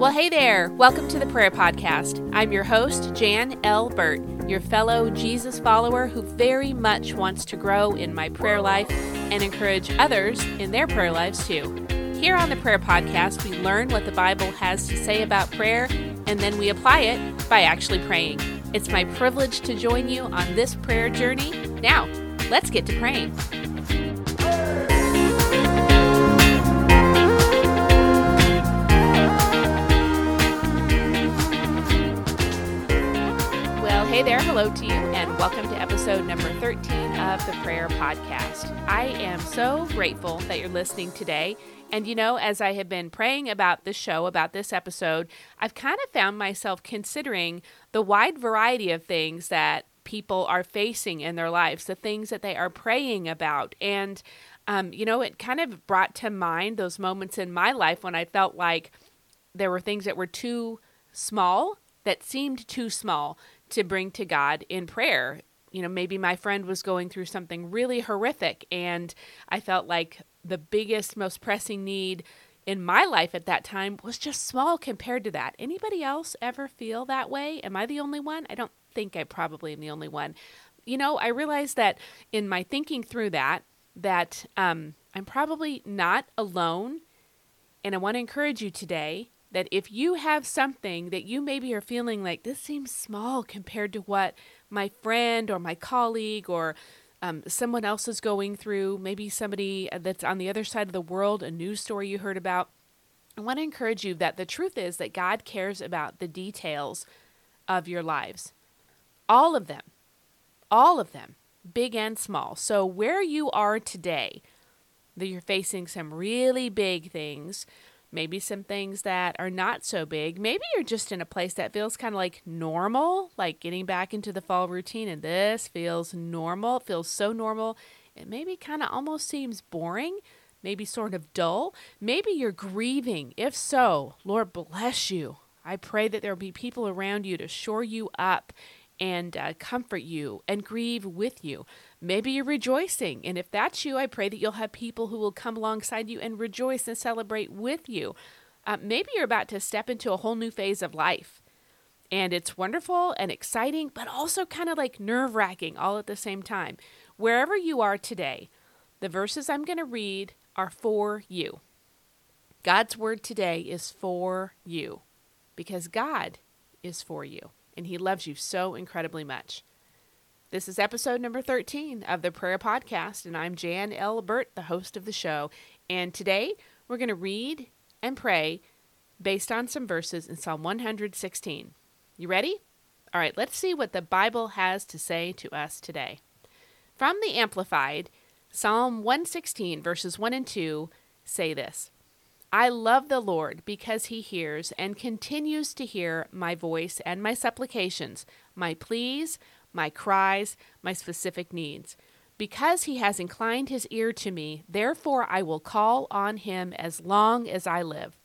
Well, hey there. Welcome to the Prayer Podcast. I'm your host, Jan L. Burt, your fellow Jesus follower who very much wants to grow in my prayer life and encourage others in their prayer lives too. Here on the Prayer Podcast, we learn what the Bible has to say about prayer and then we apply it by actually praying. It's my privilege to join you on this prayer journey. Now, let's get to praying. Hey there, hello to you, and welcome to episode number 13 of the Prayer Podcast. I am so grateful that you're listening today. And you know, as I have been praying about this show, about this episode, I've kind of found myself considering the wide variety of things that people are facing in their lives, the things that they are praying about. And, um, you know, it kind of brought to mind those moments in my life when I felt like there were things that were too small, that seemed too small to bring to God in prayer. You know, maybe my friend was going through something really horrific, and I felt like the biggest, most pressing need in my life at that time was just small compared to that. Anybody else ever feel that way? Am I the only one? I don't think I probably am the only one. You know, I realized that in my thinking through that, that um, I'm probably not alone. And I want to encourage you today that if you have something that you maybe are feeling like this seems small compared to what my friend or my colleague or um, someone else is going through, maybe somebody that's on the other side of the world, a news story you heard about, I want to encourage you that the truth is that God cares about the details of your lives. All of them. All of them, big and small. So, where you are today, that you're facing some really big things, maybe some things that are not so big. Maybe you're just in a place that feels kind of like normal, like getting back into the fall routine, and this feels normal. It feels so normal. It maybe kind of almost seems boring, maybe sort of dull. Maybe you're grieving. If so, Lord bless you. I pray that there will be people around you to shore you up and uh, comfort you and grieve with you. Maybe you're rejoicing. And if that's you, I pray that you'll have people who will come alongside you and rejoice and celebrate with you. Uh, maybe you're about to step into a whole new phase of life. And it's wonderful and exciting, but also kind of like nerve wracking all at the same time. Wherever you are today, the verses I'm going to read are for you. God's word today is for you because God is for you and He loves you so incredibly much. This is episode number 13 of the Prayer Podcast, and I'm Jan L. Burt, the host of the show. And today we're going to read and pray based on some verses in Psalm 116. You ready? All right, let's see what the Bible has to say to us today. From the Amplified, Psalm 116, verses 1 and 2 say this I love the Lord because he hears and continues to hear my voice and my supplications, my pleas, my cries, my specific needs. Because he has inclined his ear to me, therefore I will call on him as long as I live.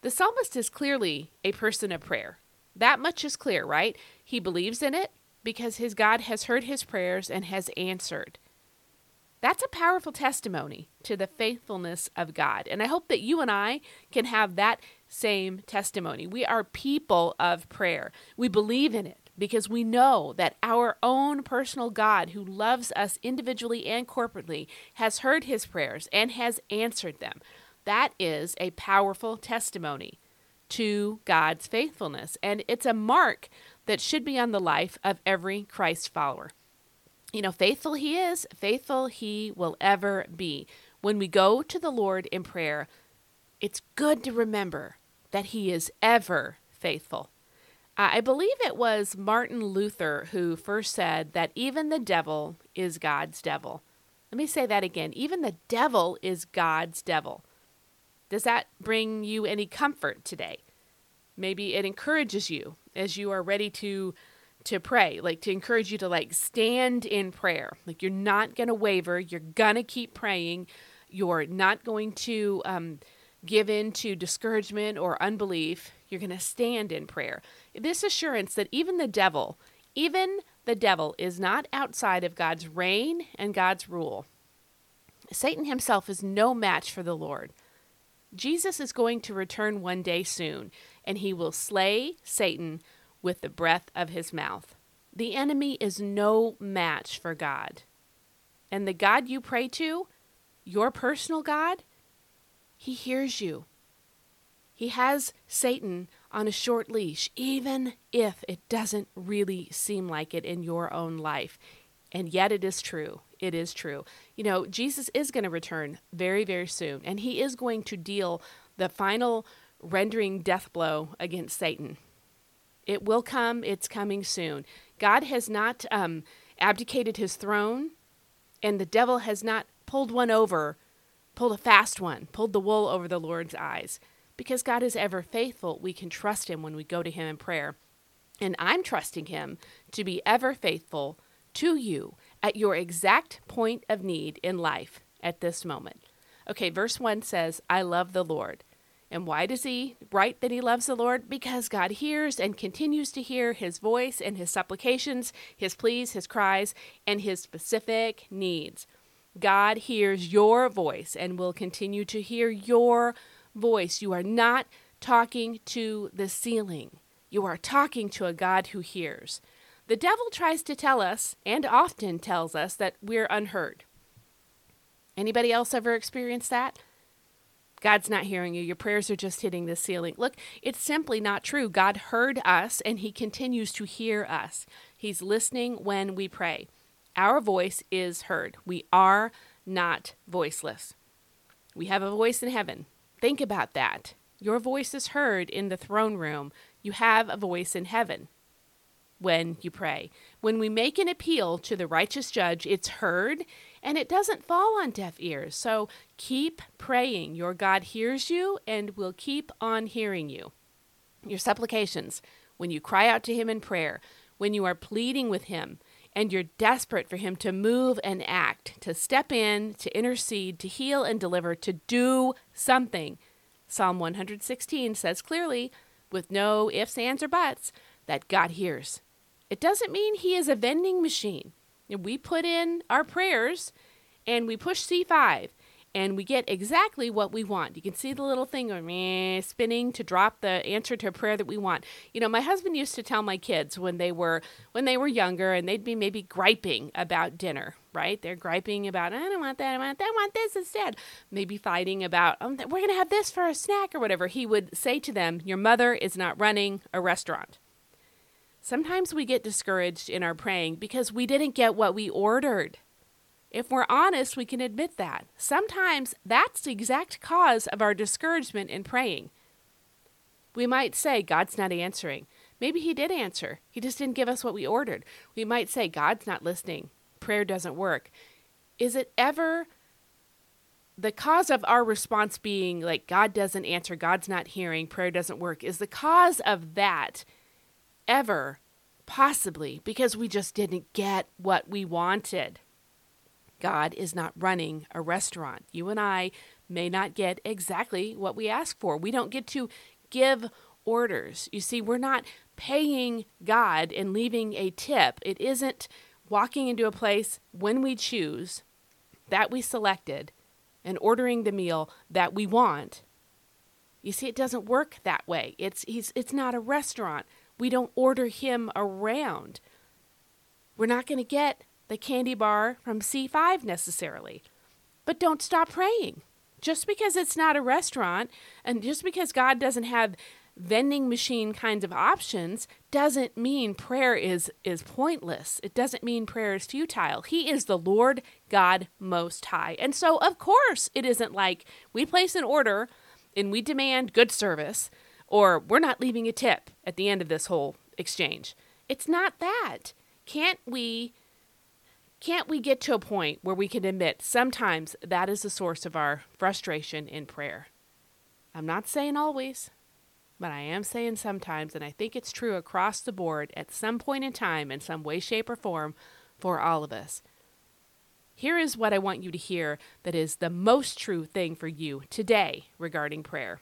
The psalmist is clearly a person of prayer. That much is clear, right? He believes in it because his God has heard his prayers and has answered. That's a powerful testimony to the faithfulness of God. And I hope that you and I can have that same testimony. We are people of prayer. We believe in it because we know that our own personal God, who loves us individually and corporately, has heard his prayers and has answered them. That is a powerful testimony to God's faithfulness. And it's a mark that should be on the life of every Christ follower you know, faithful He is, faithful He will ever be. When we go to the Lord in prayer, it's good to remember that He is ever faithful. I believe it was Martin Luther who first said that even the devil is God's devil. Let me say that again. Even the devil is God's devil. Does that bring you any comfort today? Maybe it encourages you as you are ready to to pray, like to encourage you to like stand in prayer. Like you're not going to waver, you're going to keep praying. You're not going to um, give in to discouragement or unbelief. You're going to stand in prayer. This assurance that even the devil, even the devil is not outside of God's reign and God's rule. Satan himself is no match for the Lord. Jesus is going to return one day soon, and he will slay Satan with the breath of his mouth. The enemy is no match for God. And the God you pray to, your personal God, he hears you. He has Satan on a short leash, even if it doesn't really seem like it in your own life. And yet it is true. It is true. You know, Jesus is going to return very, very soon, and he is going to deal the final rendering death blow against Satan. It will come, it's coming soon. God has not um, abdicated his throne, and the devil has not pulled one over, pulled a fast one, pulled the wool over the Lord's eyes. Because God is ever faithful, we can trust Him when we go to Him in prayer. And I'm trusting Him to be ever faithful to you at your exact point of need in life at this moment. Okay, verse 1 says, I love the Lord. And why does he write that he loves the Lord? Because God hears and continues to hear his voice and his supplications, his pleas, his cries, and his specific needs. God hears your voice and will continue to hear your voice. You are not talking to the ceiling. You are talking to a God who hears. The devil tries to tell us, and often tells us, that we're unheard. Anybody else ever experienced that? God's not hearing you. Your prayers are just hitting the ceiling. Look, it's simply not true. God heard us and He continues to hear us. He's listening when we pray. Our voice is heard. We are not voiceless. We have a voice in heaven. Think about that. Your voice is heard in the throne room. You have a voice in heaven when you pray. When we make an appeal to the righteous judge, it's heard and it doesn't fall on deaf ears. So keep praying. Your God hears you and will keep on hearing you. Your supplications, when you cry out to Him in prayer, when you are pleading with Him, and you're desperate for Him to move and act, to step in, to intercede, to heal and deliver, to do something. Psalm 116 says clearly, with no ifs, ands, or buts, that God hears. It doesn't mean He is a vending machine. We put in our prayers and we push C5 and we get exactly what we want. You can see the little thing spinning to drop the answer to a prayer that we want. You know, my husband used to tell my kids when they were when they were younger and they'd be maybe griping about dinner, right? They're griping about I don't want that, I want that, I want this instead. Maybe fighting about oh, we're going to have this for a snack or whatever. He would say to them, "Your mother is not running a restaurant." Sometimes we get discouraged in our praying because we didn't get what we ordered. If we're honest, we can admit that. Sometimes that's the exact cause of our discouragement in praying. We might say, God's not answering. Maybe He did answer. He just didn't give us what we ordered. We might say, God's not listening. Prayer doesn't work. Is it ever the cause of our response being like, God doesn't answer, God's not hearing, prayer doesn't work? Is the cause of that ever possibly because we just didn't get what we wanted? God is not running a restaurant. You and I may not get exactly what we ask for. We don't get to give orders. You see, we're not paying God and leaving a tip. It isn't walking into a place when we choose that we selected and ordering the meal that we want. You see, it doesn't work that way. It's it's not a restaurant. We don't order him around. We're not going to get the candy bar from C5 necessarily. But don't stop praying. Just because it's not a restaurant and just because God doesn't have vending machine kinds of options doesn't mean prayer is is pointless. It doesn't mean prayer is futile. He is the Lord God most high. And so of course it isn't like we place an order and we demand good service or we're not leaving a tip at the end of this whole exchange. It's not that. Can't we can't we get to a point where we can admit sometimes that is the source of our frustration in prayer? I'm not saying always, but I am saying sometimes, and I think it's true across the board at some point in time, in some way, shape, or form, for all of us. Here is what I want you to hear that is the most true thing for you today regarding prayer.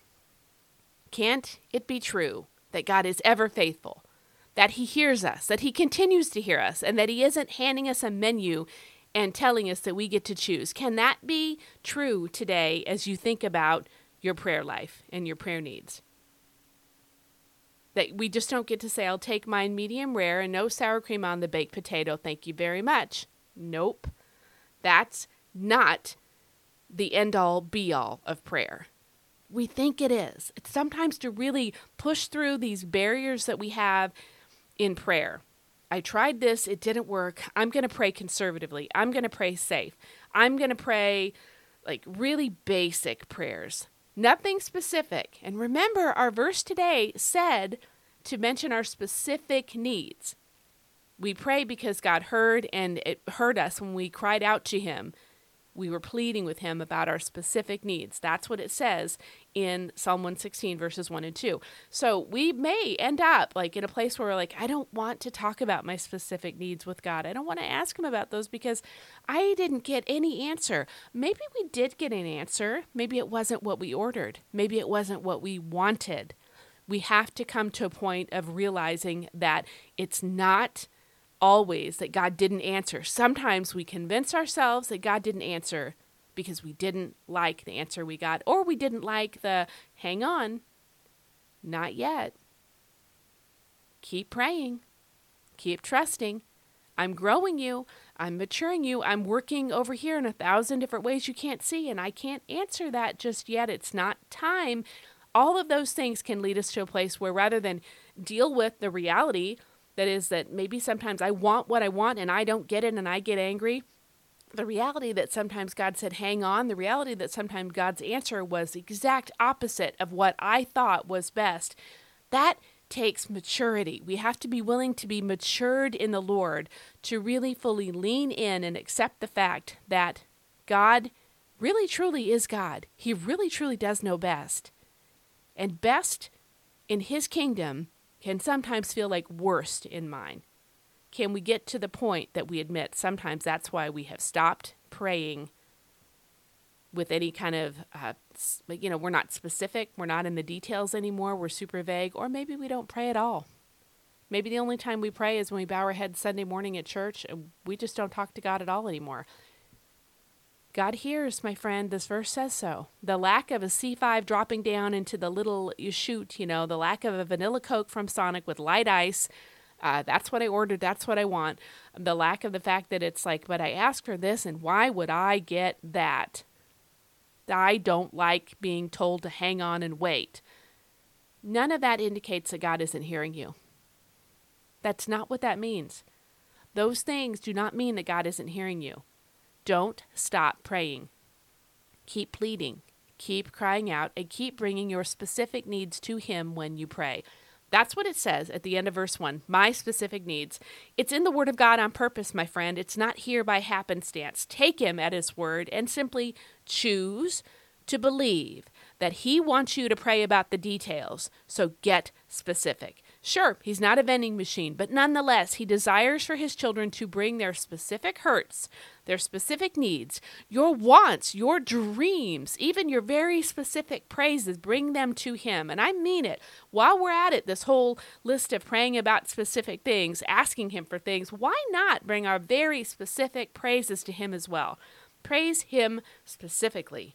Can't it be true that God is ever faithful? that He hears us, that He continues to hear us, and that He isn't handing us a menu and telling us that we get to choose. Can that be true today as you think about your prayer life and your prayer needs. That we just don't get to say, I'll take mine medium rare and no sour cream on the baked potato. Thank you very much. Nope. That's not the end all be all of prayer. We think it is. It's sometimes to really push through these barriers that we have in prayer. I tried this, it didn't work. I'm going to pray conservatively. I'm going to pray safe. I'm going to pray like really basic prayers, nothing specific. And remember, our verse today said to mention our specific needs. We pray because God heard and it heard us when we cried out to Him we were pleading with him about our specific needs. That's what it says in Psalm 116, verses 1 and 2. So we may end up like in a place where we're like, I don't want to talk about my specific needs with God. I don't want to ask him about those because I didn't get any answer. Maybe we did get an answer. Maybe it wasn't what we ordered. Maybe it wasn't what we wanted. We have to come to a point of realizing that it's not always that God didn't answer. Sometimes we convince ourselves that God didn't answer because we didn't like the answer we got, or we didn't like the hang on, not yet. Keep praying, keep trusting. I'm growing you, I'm maturing you, I'm working over here in a thousand different ways you can't see, and I can't answer that just yet. It's not time. All of those things can lead us to a place where rather than deal with the reality that is, that maybe sometimes I want what I want and I don't get it and I get angry. The reality that sometimes God said, hang on, the reality that sometimes God's answer was the exact opposite of what I thought was best, that takes maturity. We have to be willing to be matured in the Lord to really fully lean in and accept the fact that God really truly is God. He really truly does know best. And best in His kingdom can sometimes feel like worst in mine. Can we get to the point that we admit sometimes that's why we have stopped praying with any kind of, uh, you know, we're not specific, we're not in the details anymore, we're super vague, or maybe we don't pray at all. Maybe the only time we pray is when we bow our heads Sunday morning at church and we just don't talk to God at all anymore. God hears, my friend. This verse says so. The lack of a C5 dropping down into the little you shoot, you know, the lack of a vanilla Coke from Sonic with light ice. Uh, that's what I ordered. That's what I want. The lack of the fact that it's like, but I asked for this, and why would I get that? I don't like being told to hang on and wait. None of that indicates that God isn't hearing you. That's not what that means. Those things do not mean that God isn't hearing you. Don't stop praying. Keep pleading, keep crying out, and keep bringing your specific needs to Him when you pray. That's what it says at the end of verse 1. My specific needs. It's in the Word of God on purpose, my friend. It's not here by happenstance. Take Him at His word and simply choose to believe that He wants you to pray about the details. So get specific. Sure, he's not a vending machine, but nonetheless, he desires for his children to bring their specific hurts, their specific needs, your wants, your dreams, even your very specific praises, bring them to him. And I mean it. While we're at it, this whole list of praying about specific things, asking him for things, why not bring our very specific praises to him as well? Praise him specifically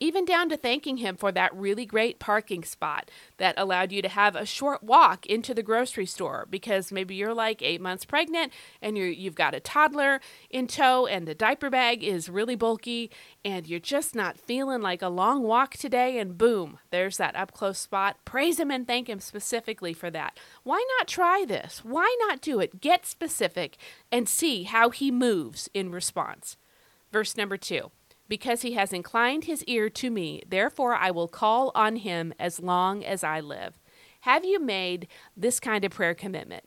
even down to thanking him for that really great parking spot that allowed you to have a short walk into the grocery store because maybe you're like eight months pregnant and you you've got a toddler in tow and the diaper bag is really bulky and you're just not feeling like a long walk today and boom there's that up close spot. Praise him and thank him specifically for that. Why not try this? Why not do it? Get specific and see how he moves in response. Verse number two because he has inclined his ear to me. Therefore, I will call on him as long as I live. Have you made this kind of prayer commitment?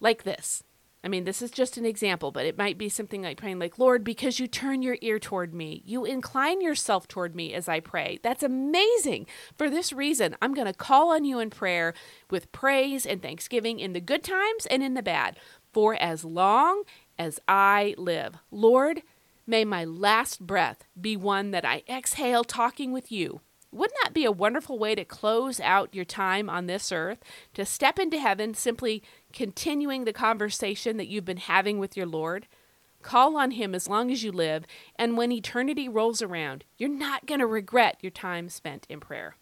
Like this. I mean, this is just an example, but it might be something like praying, like, Lord, because you turn your ear toward me, you incline yourself toward me as I pray. That's amazing. For this reason, I'm going to call on you in prayer with praise and thanksgiving in the good times and in the bad, for as long as I live. Lord, May my last breath be one that I exhale talking with you. Wouldn't that be a wonderful way to close out your time on this earth? To step into heaven simply continuing the conversation that you've been having with your Lord? Call on Him as long as you live, and when eternity rolls around, you're not going to regret your time spent in prayer.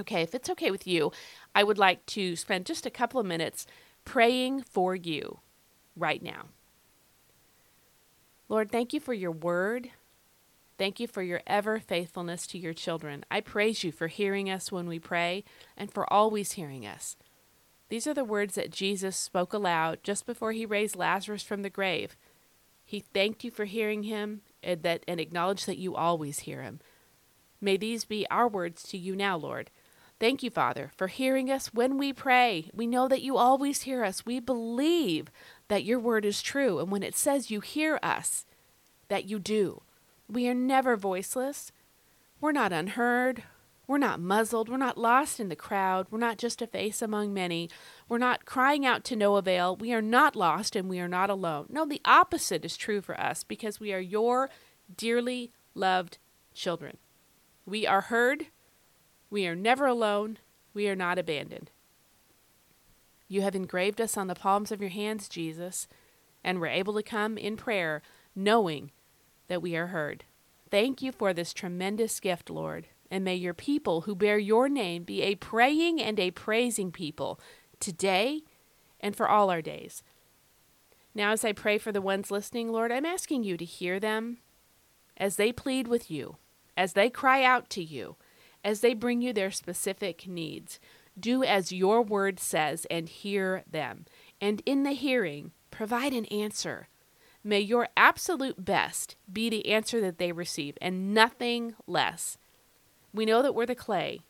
Okay, if it's okay with you, I would like to spend just a couple of minutes praying for you right now. Lord, thank you for your word. Thank you for your ever faithfulness to your children. I praise you for hearing us when we pray and for always hearing us. These are the words that Jesus spoke aloud just before he raised Lazarus from the grave. He thanked you for hearing him and, that, and acknowledged that you always hear him. May these be our words to you now, Lord. Thank you, Father, for hearing us when we pray. We know that you always hear us. We believe that your word is true. And when it says you hear us, that you do. We are never voiceless. We're not unheard. We're not muzzled. We're not lost in the crowd. We're not just a face among many. We're not crying out to no avail. We are not lost and we are not alone. No, the opposite is true for us because we are your dearly loved children. We are heard. We are never alone. We are not abandoned. You have engraved us on the palms of your hands, Jesus, and we're able to come in prayer knowing that we are heard. Thank you for this tremendous gift, Lord, and may your people who bear your name be a praying and a praising people today and for all our days. Now, as I pray for the ones listening, Lord, I'm asking you to hear them as they plead with you, as they cry out to you, as they bring you their specific needs. Do as your word says and hear them. And in the hearing, provide an answer May your absolute best be the answer that they receive and nothing less. We know that we're the clay.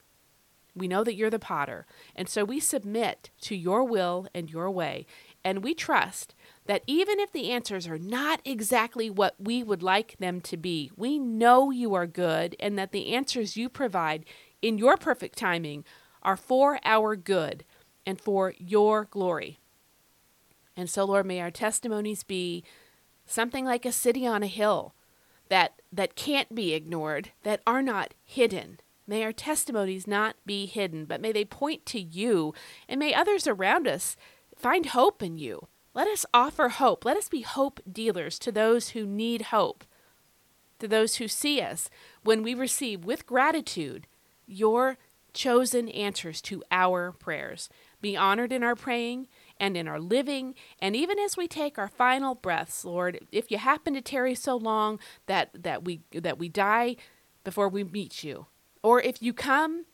We know that you're the potter. And so we submit to your will and your way. And we trust that even if the answers are not exactly what we would like them to be, we know you are good and that the answers you provide in your perfect timing are for our good and for your glory. And so, Lord, may our testimonies be something like a city on a hill that that can't be ignored, that are not hidden. May our testimonies not be hidden, but may they point to you, and may others around us find hope in you. Let us offer hope. Let us be hope dealers to those who need hope, to those who see us when we receive with gratitude your chosen answers to our prayers. Be honored in our praying and in our living, and even as we take our final breaths, Lord, if you happen to tarry so long that, that we that we die before we meet you, or if you come,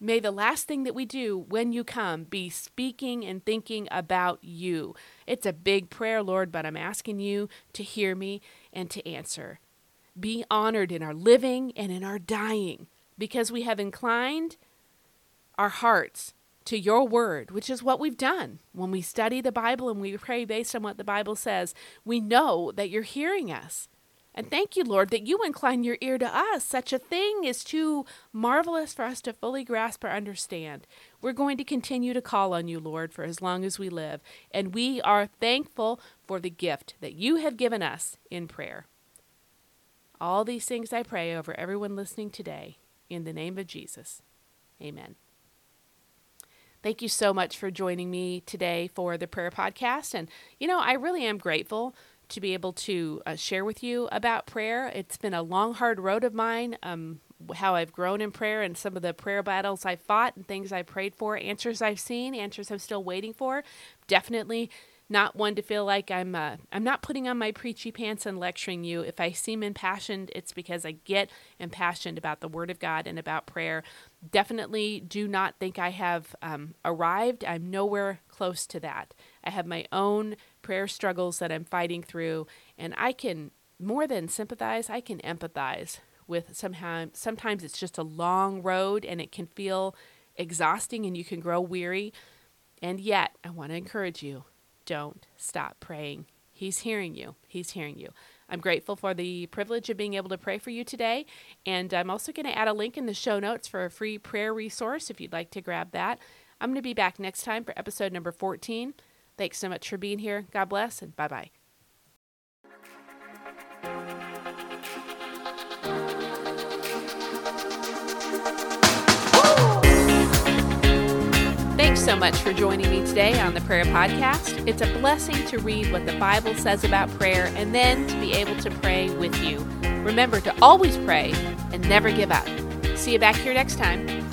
may the last thing that we do when you come be speaking and thinking about you. It's a big prayer, Lord, but I'm asking you to hear me and to answer. Be honored in our living and in our dying, because we have inclined our hearts to your word, which is what we've done. When we study the Bible and we pray based on what the Bible says, we know that you're hearing us. And thank you, Lord, that you incline your ear to us. Such a thing is too marvelous for us to fully grasp or understand. We're going to continue to call on you, Lord, for as long as we live. And we are thankful for the gift that you have given us in prayer. All these things I pray over everyone listening today. In the name of Jesus. Amen. Thank you so much for joining me today for the prayer podcast. And, you know, I really am grateful to be able to uh, share with you about prayer. It's been a long, hard road of mine. Um, how I've grown in prayer and some of the prayer battles I've fought and things I prayed for, answers I've seen, answers I'm still waiting for. Definitely not one to feel like I'm uh, I'm not putting on my preachy pants and lecturing you. If I seem impassioned, it's because I get impassioned about the Word of God and about prayer. Definitely do not think I have um, arrived. I'm nowhere close to that. I have my own prayer struggles that I'm fighting through, and I can more than sympathize. I can empathize with somehow. Sometimes it's just a long road, and it can feel exhausting, and you can grow weary. And yet, I want to encourage you don't stop praying. He's hearing you. He's hearing you. I'm grateful for the privilege of being able to pray for you today. And I'm also going to add a link in the show notes for a free prayer resource if you'd like to grab that. I'm going to be back next time for episode number 14. Thanks so much for being here. God bless and bye bye. Much for joining me today on the Prayer Podcast. It's a blessing to read what the Bible says about prayer and then to be able to pray with you. Remember to always pray and never give up. See you back here next time.